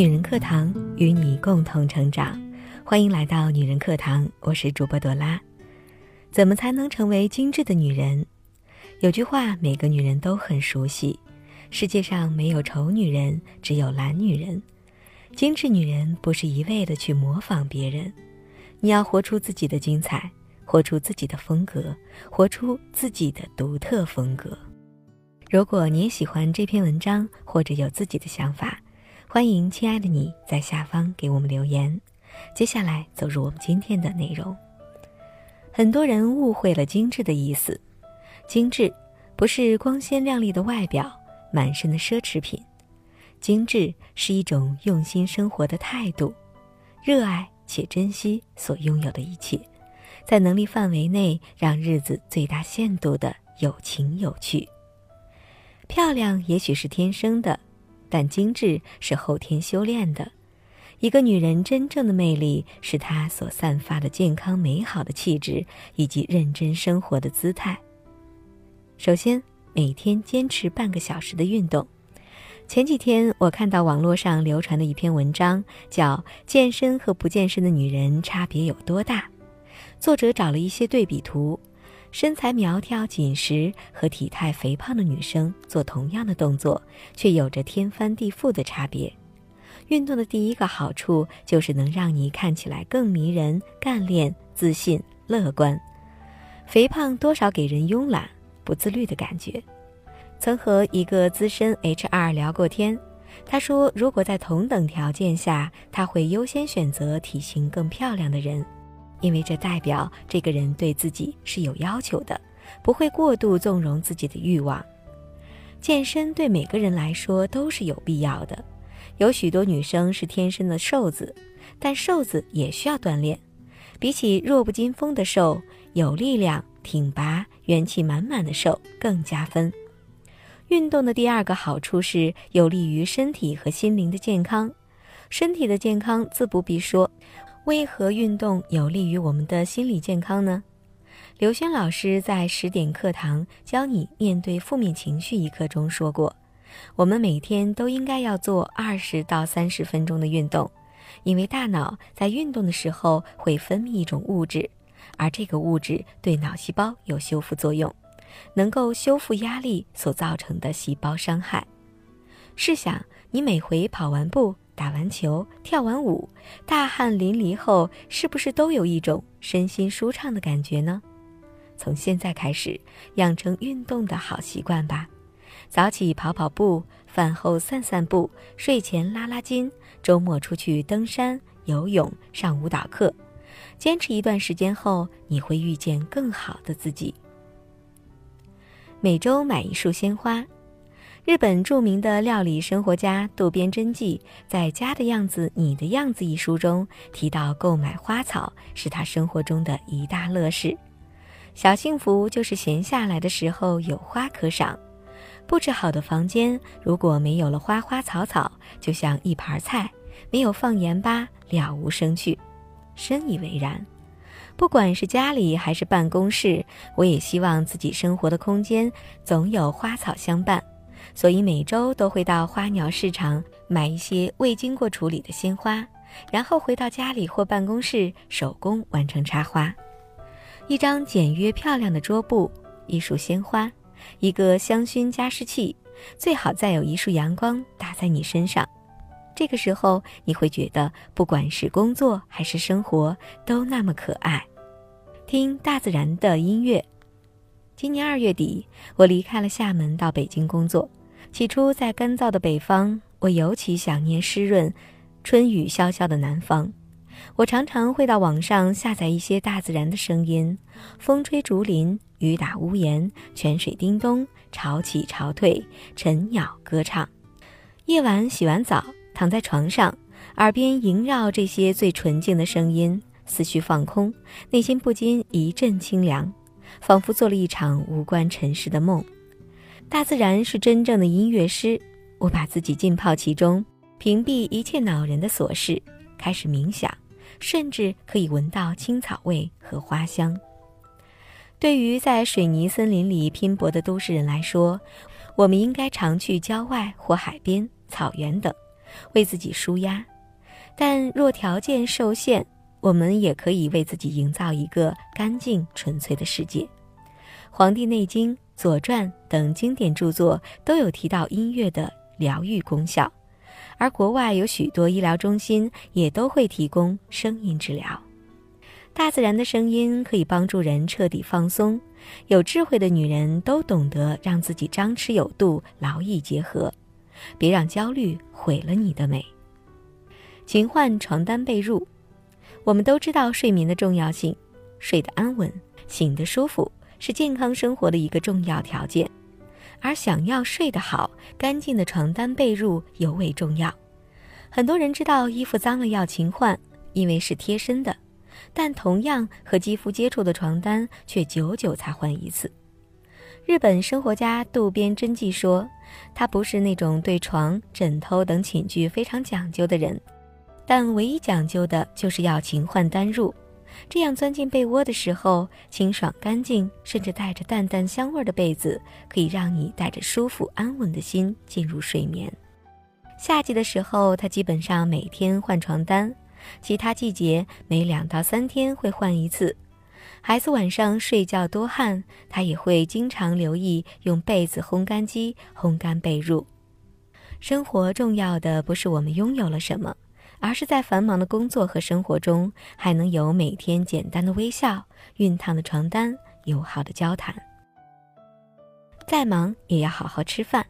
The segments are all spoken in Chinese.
女人课堂与你共同成长，欢迎来到女人课堂，我是主播朵拉。怎么才能成为精致的女人？有句话每个女人都很熟悉：世界上没有丑女人，只有懒女人。精致女人不是一味的去模仿别人，你要活出自己的精彩，活出自己的风格，活出自己的独特风格。如果你也喜欢这篇文章，或者有自己的想法。欢迎亲爱的你在下方给我们留言。接下来走入我们今天的内容。很多人误会了精致的意思，精致不是光鲜亮丽的外表、满身的奢侈品，精致是一种用心生活的态度，热爱且珍惜所拥有的一切，在能力范围内让日子最大限度的有情有趣。漂亮也许是天生的。但精致是后天修炼的。一个女人真正的魅力，是她所散发的健康美好的气质以及认真生活的姿态。首先，每天坚持半个小时的运动。前几天我看到网络上流传的一篇文章，叫《健身和不健身的女人差别有多大》。作者找了一些对比图。身材苗条、紧实和体态肥胖的女生做同样的动作，却有着天翻地覆的差别。运动的第一个好处就是能让你看起来更迷人、干练、自信、乐观。肥胖多少给人慵懒、不自律的感觉。曾和一个资深 HR 聊过天，他说，如果在同等条件下，他会优先选择体型更漂亮的人。因为这代表这个人对自己是有要求的，不会过度纵容自己的欲望。健身对每个人来说都是有必要的。有许多女生是天生的瘦子，但瘦子也需要锻炼。比起弱不禁风的瘦，有力量、挺拔、元气满满的瘦更加分。运动的第二个好处是有利于身体和心灵的健康。身体的健康自不必说。为何运动有利于我们的心理健康呢？刘轩老师在十点课堂教你面对负面情绪一课中说过，我们每天都应该要做二十到三十分钟的运动，因为大脑在运动的时候会分泌一种物质，而这个物质对脑细胞有修复作用，能够修复压力所造成的细胞伤害。试想，你每回跑完步。打完球、跳完舞，大汗淋漓后，是不是都有一种身心舒畅的感觉呢？从现在开始，养成运动的好习惯吧。早起跑跑步，饭后散散步，睡前拉拉筋，周末出去登山、游泳、上舞蹈课。坚持一段时间后，你会遇见更好的自己。每周买一束鲜花。日本著名的料理生活家渡边真纪在《家的样子，你的样子》一书中提到，购买花草是他生活中的一大乐事。小幸福就是闲下来的时候有花可赏。布置好的房间如果没有了花花草草，就像一盘菜，没有放盐巴，了无生趣。深以为然。不管是家里还是办公室，我也希望自己生活的空间总有花草相伴。所以每周都会到花鸟市场买一些未经过处理的鲜花，然后回到家里或办公室手工完成插花。一张简约漂亮的桌布，一束鲜花，一个香薰加湿器，最好再有一束阳光打在你身上。这个时候你会觉得，不管是工作还是生活，都那么可爱。听大自然的音乐。今年二月底，我离开了厦门，到北京工作。起初，在干燥的北方，我尤其想念湿润、春雨潇潇的南方。我常常会到网上下载一些大自然的声音：风吹竹林，雨打屋檐，泉水叮咚，潮起潮退，晨鸟歌唱。夜晚洗完澡，躺在床上，耳边萦绕这些最纯净的声音，思绪放空，内心不禁一阵清凉，仿佛做了一场无关尘世的梦。大自然是真正的音乐师，我把自己浸泡其中，屏蔽一切恼人的琐事，开始冥想，甚至可以闻到青草味和花香。对于在水泥森林里拼搏的都市人来说，我们应该常去郊外或海边、草原等，为自己舒压。但若条件受限，我们也可以为自己营造一个干净纯粹的世界。《黄帝内经》《左传》等经典著作都有提到音乐的疗愈功效，而国外有许多医疗中心也都会提供声音治疗。大自然的声音可以帮助人彻底放松。有智慧的女人都懂得让自己张弛有度，劳逸结合，别让焦虑毁了你的美。勤换床单被褥，我们都知道睡眠的重要性，睡得安稳，醒得舒服，是健康生活的一个重要条件。而想要睡得好，干净的床单被褥尤为重要。很多人知道衣服脏了要勤换，因为是贴身的，但同样和肌肤接触的床单却久久才换一次。日本生活家渡边真纪说，他不是那种对床、枕头等寝具非常讲究的人。但唯一讲究的就是要勤换单褥，这样钻进被窝的时候清爽干净，甚至带着淡淡香味的被子，可以让你带着舒服安稳的心进入睡眠。夏季的时候，他基本上每天换床单，其他季节每两到三天会换一次。孩子晚上睡觉多汗，他也会经常留意用被子烘干机烘干被褥。生活重要的不是我们拥有了什么。而是在繁忙的工作和生活中，还能有每天简单的微笑、熨烫的床单、友好的交谈。再忙也要好好吃饭。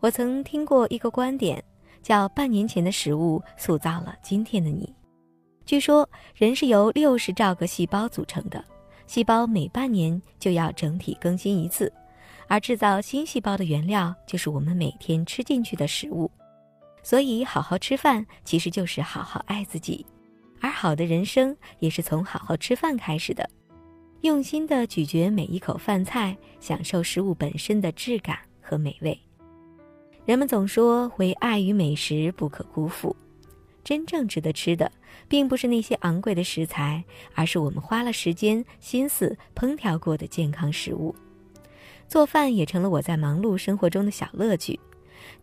我曾听过一个观点，叫“半年前的食物塑造了今天的你”。据说，人是由六十兆个细胞组成的，细胞每半年就要整体更新一次，而制造新细胞的原料就是我们每天吃进去的食物。所以，好好吃饭其实就是好好爱自己，而好的人生也是从好好吃饭开始的。用心的咀嚼每一口饭菜，享受食物本身的质感和美味。人们总说，唯爱与美食不可辜负。真正值得吃的，并不是那些昂贵的食材，而是我们花了时间、心思烹调过的健康食物。做饭也成了我在忙碌生活中的小乐趣。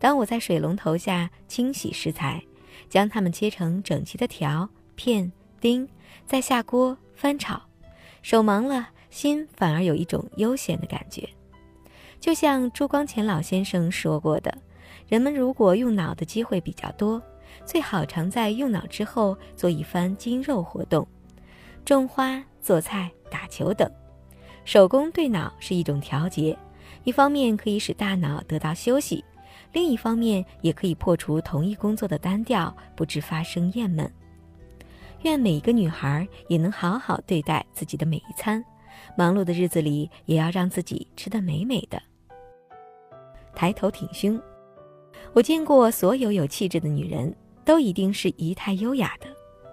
当我在水龙头下清洗食材，将它们切成整齐的条片丁，再下锅翻炒，手忙了，心反而有一种悠闲的感觉。就像朱光潜老先生说过的，人们如果用脑的机会比较多，最好常在用脑之后做一番筋肉活动，种花、做菜、打球等。手工对脑是一种调节，一方面可以使大脑得到休息。另一方面，也可以破除同一工作的单调，不致发生厌闷。愿每一个女孩也能好好对待自己的每一餐，忙碌的日子里也要让自己吃得美美的。抬头挺胸，我见过所有有气质的女人，都一定是仪态优雅的。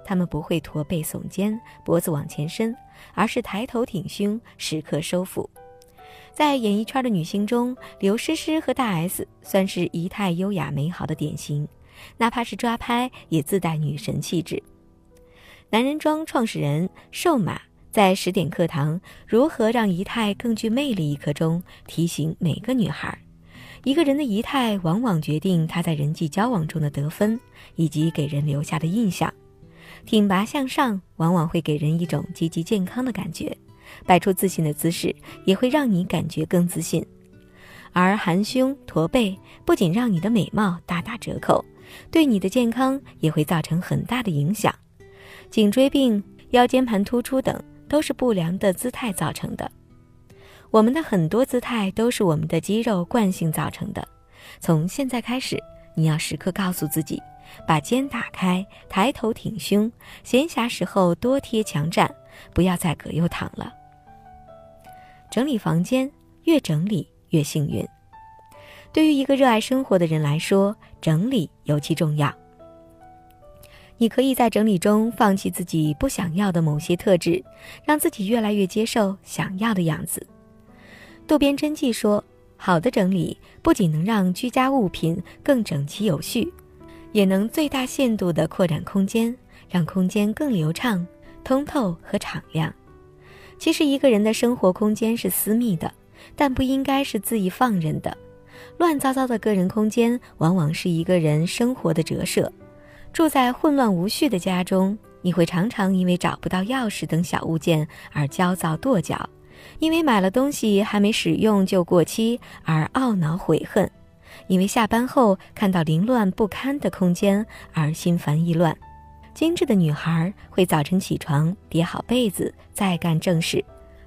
她们不会驼背耸肩，脖子往前伸，而是抬头挺胸，时刻收腹。在演艺圈的女星中，刘诗诗和大 S 算是仪态优雅、美好的典型，哪怕是抓拍也自带女神气质。男人装创始人瘦马在十点课堂“如何让仪态更具魅力”一课中提醒每个女孩：一个人的仪态往往决定他在人际交往中的得分以及给人留下的印象。挺拔向上往往会给人一种积极健康的感觉。摆出自信的姿势，也会让你感觉更自信；而含胸驼背不仅让你的美貌大打折扣，对你的健康也会造成很大的影响。颈椎病、腰间盘突出等都是不良的姿态造成的。我们的很多姿态都是我们的肌肉惯性造成的。从现在开始，你要时刻告诉自己，把肩打开，抬头挺胸，闲暇时候多贴墙站，不要再葛优躺了。整理房间，越整理越幸运。对于一个热爱生活的人来说，整理尤其重要。你可以在整理中放弃自己不想要的某些特质，让自己越来越接受想要的样子。渡边真纪说：“好的整理不仅能让居家物品更整齐有序，也能最大限度地扩展空间，让空间更流畅、通透和敞亮。”其实，一个人的生活空间是私密的，但不应该是恣意放任的。乱糟糟的个人空间往往是一个人生活的折射。住在混乱无序的家中，你会常常因为找不到钥匙等小物件而焦躁跺脚，因为买了东西还没使用就过期而懊恼悔恨，因为下班后看到凌乱不堪的空间而心烦意乱。精致的女孩会早晨起床，叠好被子，再干正事，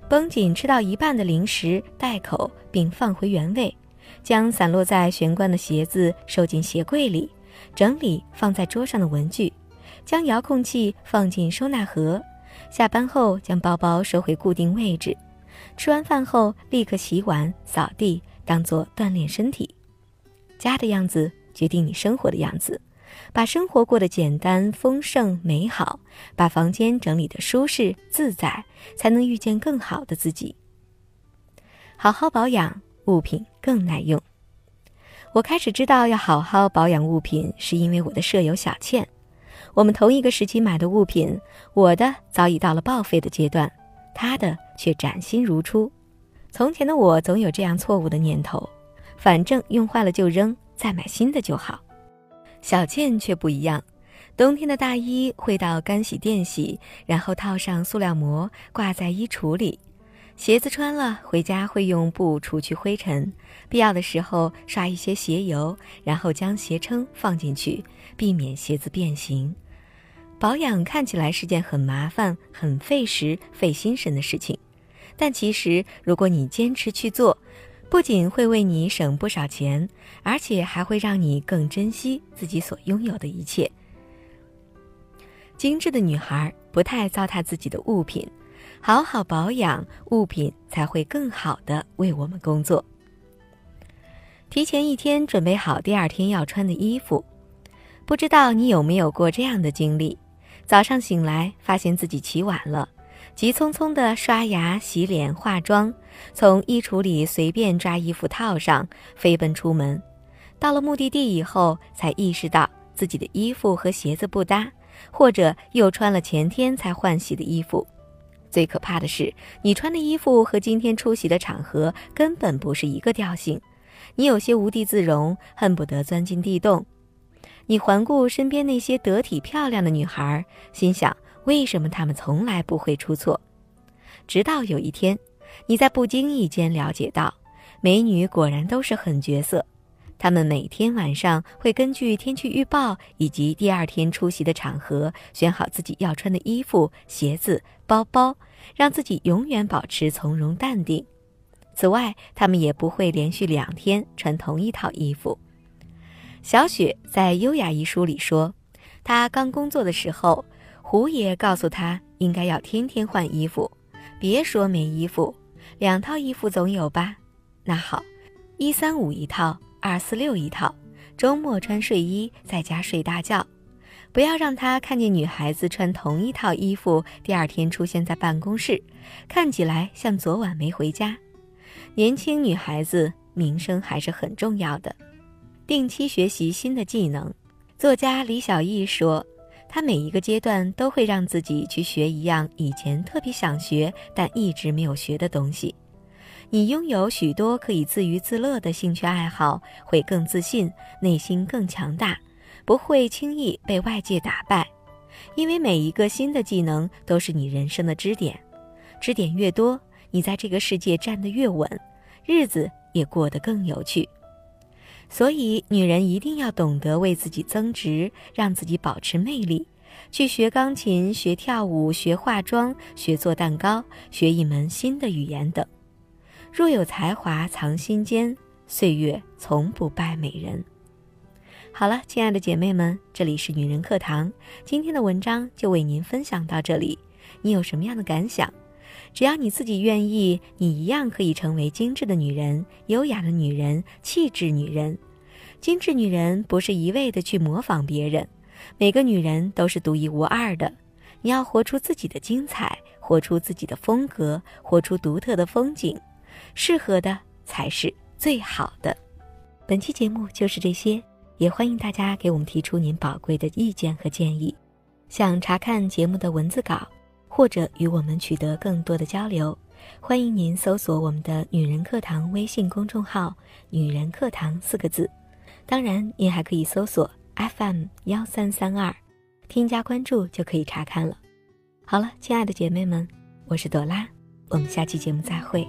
绷紧吃到一半的零食，袋口并放回原位，将散落在玄关的鞋子收进鞋柜里。整理放在桌上的文具，将遥控器放进收纳盒。下班后将包包收回固定位置。吃完饭后立刻洗碗扫地，当做锻炼身体。家的样子决定你生活的样子。把生活过得简单、丰盛、美好，把房间整理得舒适自在，才能遇见更好的自己。好好保养，物品更耐用。我开始知道要好好保养物品，是因为我的舍友小倩。我们同一个时期买的物品，我的早已到了报废的阶段，她的却崭新如初。从前的我总有这样错误的念头：反正用坏了就扔，再买新的就好。小倩却不一样，冬天的大衣会到干洗店洗，然后套上塑料膜挂在衣橱里。鞋子穿了，回家会用布除去灰尘，必要的时候刷一些鞋油，然后将鞋撑放进去，避免鞋子变形。保养看起来是件很麻烦、很费时、费心神的事情，但其实如果你坚持去做，不仅会为你省不少钱，而且还会让你更珍惜自己所拥有的一切。精致的女孩不太糟蹋自己的物品。好好保养物品，才会更好的为我们工作。提前一天准备好第二天要穿的衣服，不知道你有没有过这样的经历：早上醒来发现自己起晚了，急匆匆的刷牙、洗脸、化妆，从衣橱里随便抓衣服套上，飞奔出门。到了目的地以后，才意识到自己的衣服和鞋子不搭，或者又穿了前天才换洗的衣服。最可怕的是，你穿的衣服和今天出席的场合根本不是一个调性，你有些无地自容，恨不得钻进地洞。你环顾身边那些得体漂亮的女孩，心想：为什么他们从来不会出错？直到有一天，你在不经意间了解到，美女果然都是狠角色。她们每天晚上会根据天气预报以及第二天出席的场合，选好自己要穿的衣服、鞋子、包包，让自己永远保持从容淡定。此外，她们也不会连续两天穿同一套衣服。小雪在《优雅》一书里说，她刚工作的时候，胡爷告诉她应该要天天换衣服，别说没衣服，两套衣服总有吧？那好，一三五一套。二四六一套，周末穿睡衣，在家睡大觉，不要让他看见女孩子穿同一套衣服，第二天出现在办公室，看起来像昨晚没回家。年轻女孩子名声还是很重要的，定期学习新的技能。作家李小艺说，他每一个阶段都会让自己去学一样以前特别想学但一直没有学的东西。你拥有许多可以自娱自乐的兴趣爱好，会更自信，内心更强大，不会轻易被外界打败。因为每一个新的技能都是你人生的支点，支点越多，你在这个世界站得越稳，日子也过得更有趣。所以，女人一定要懂得为自己增值，让自己保持魅力，去学钢琴、学跳舞、学化妆、学做蛋糕、学一门新的语言等。若有才华藏心间，岁月从不败美人。好了，亲爱的姐妹们，这里是女人课堂，今天的文章就为您分享到这里。你有什么样的感想？只要你自己愿意，你一样可以成为精致的女人、优雅的女人、气质女人。精致女人不是一味的去模仿别人，每个女人都是独一无二的。你要活出自己的精彩，活出自己的风格，活出独特的风景。适合的才是最好的。本期节目就是这些，也欢迎大家给我们提出您宝贵的意见和建议。想查看节目的文字稿，或者与我们取得更多的交流，欢迎您搜索我们的“女人课堂”微信公众号“女人课堂”四个字。当然，您还可以搜索 FM 幺三三二，添加关注就可以查看了。好了，亲爱的姐妹们，我是朵拉，我们下期节目再会。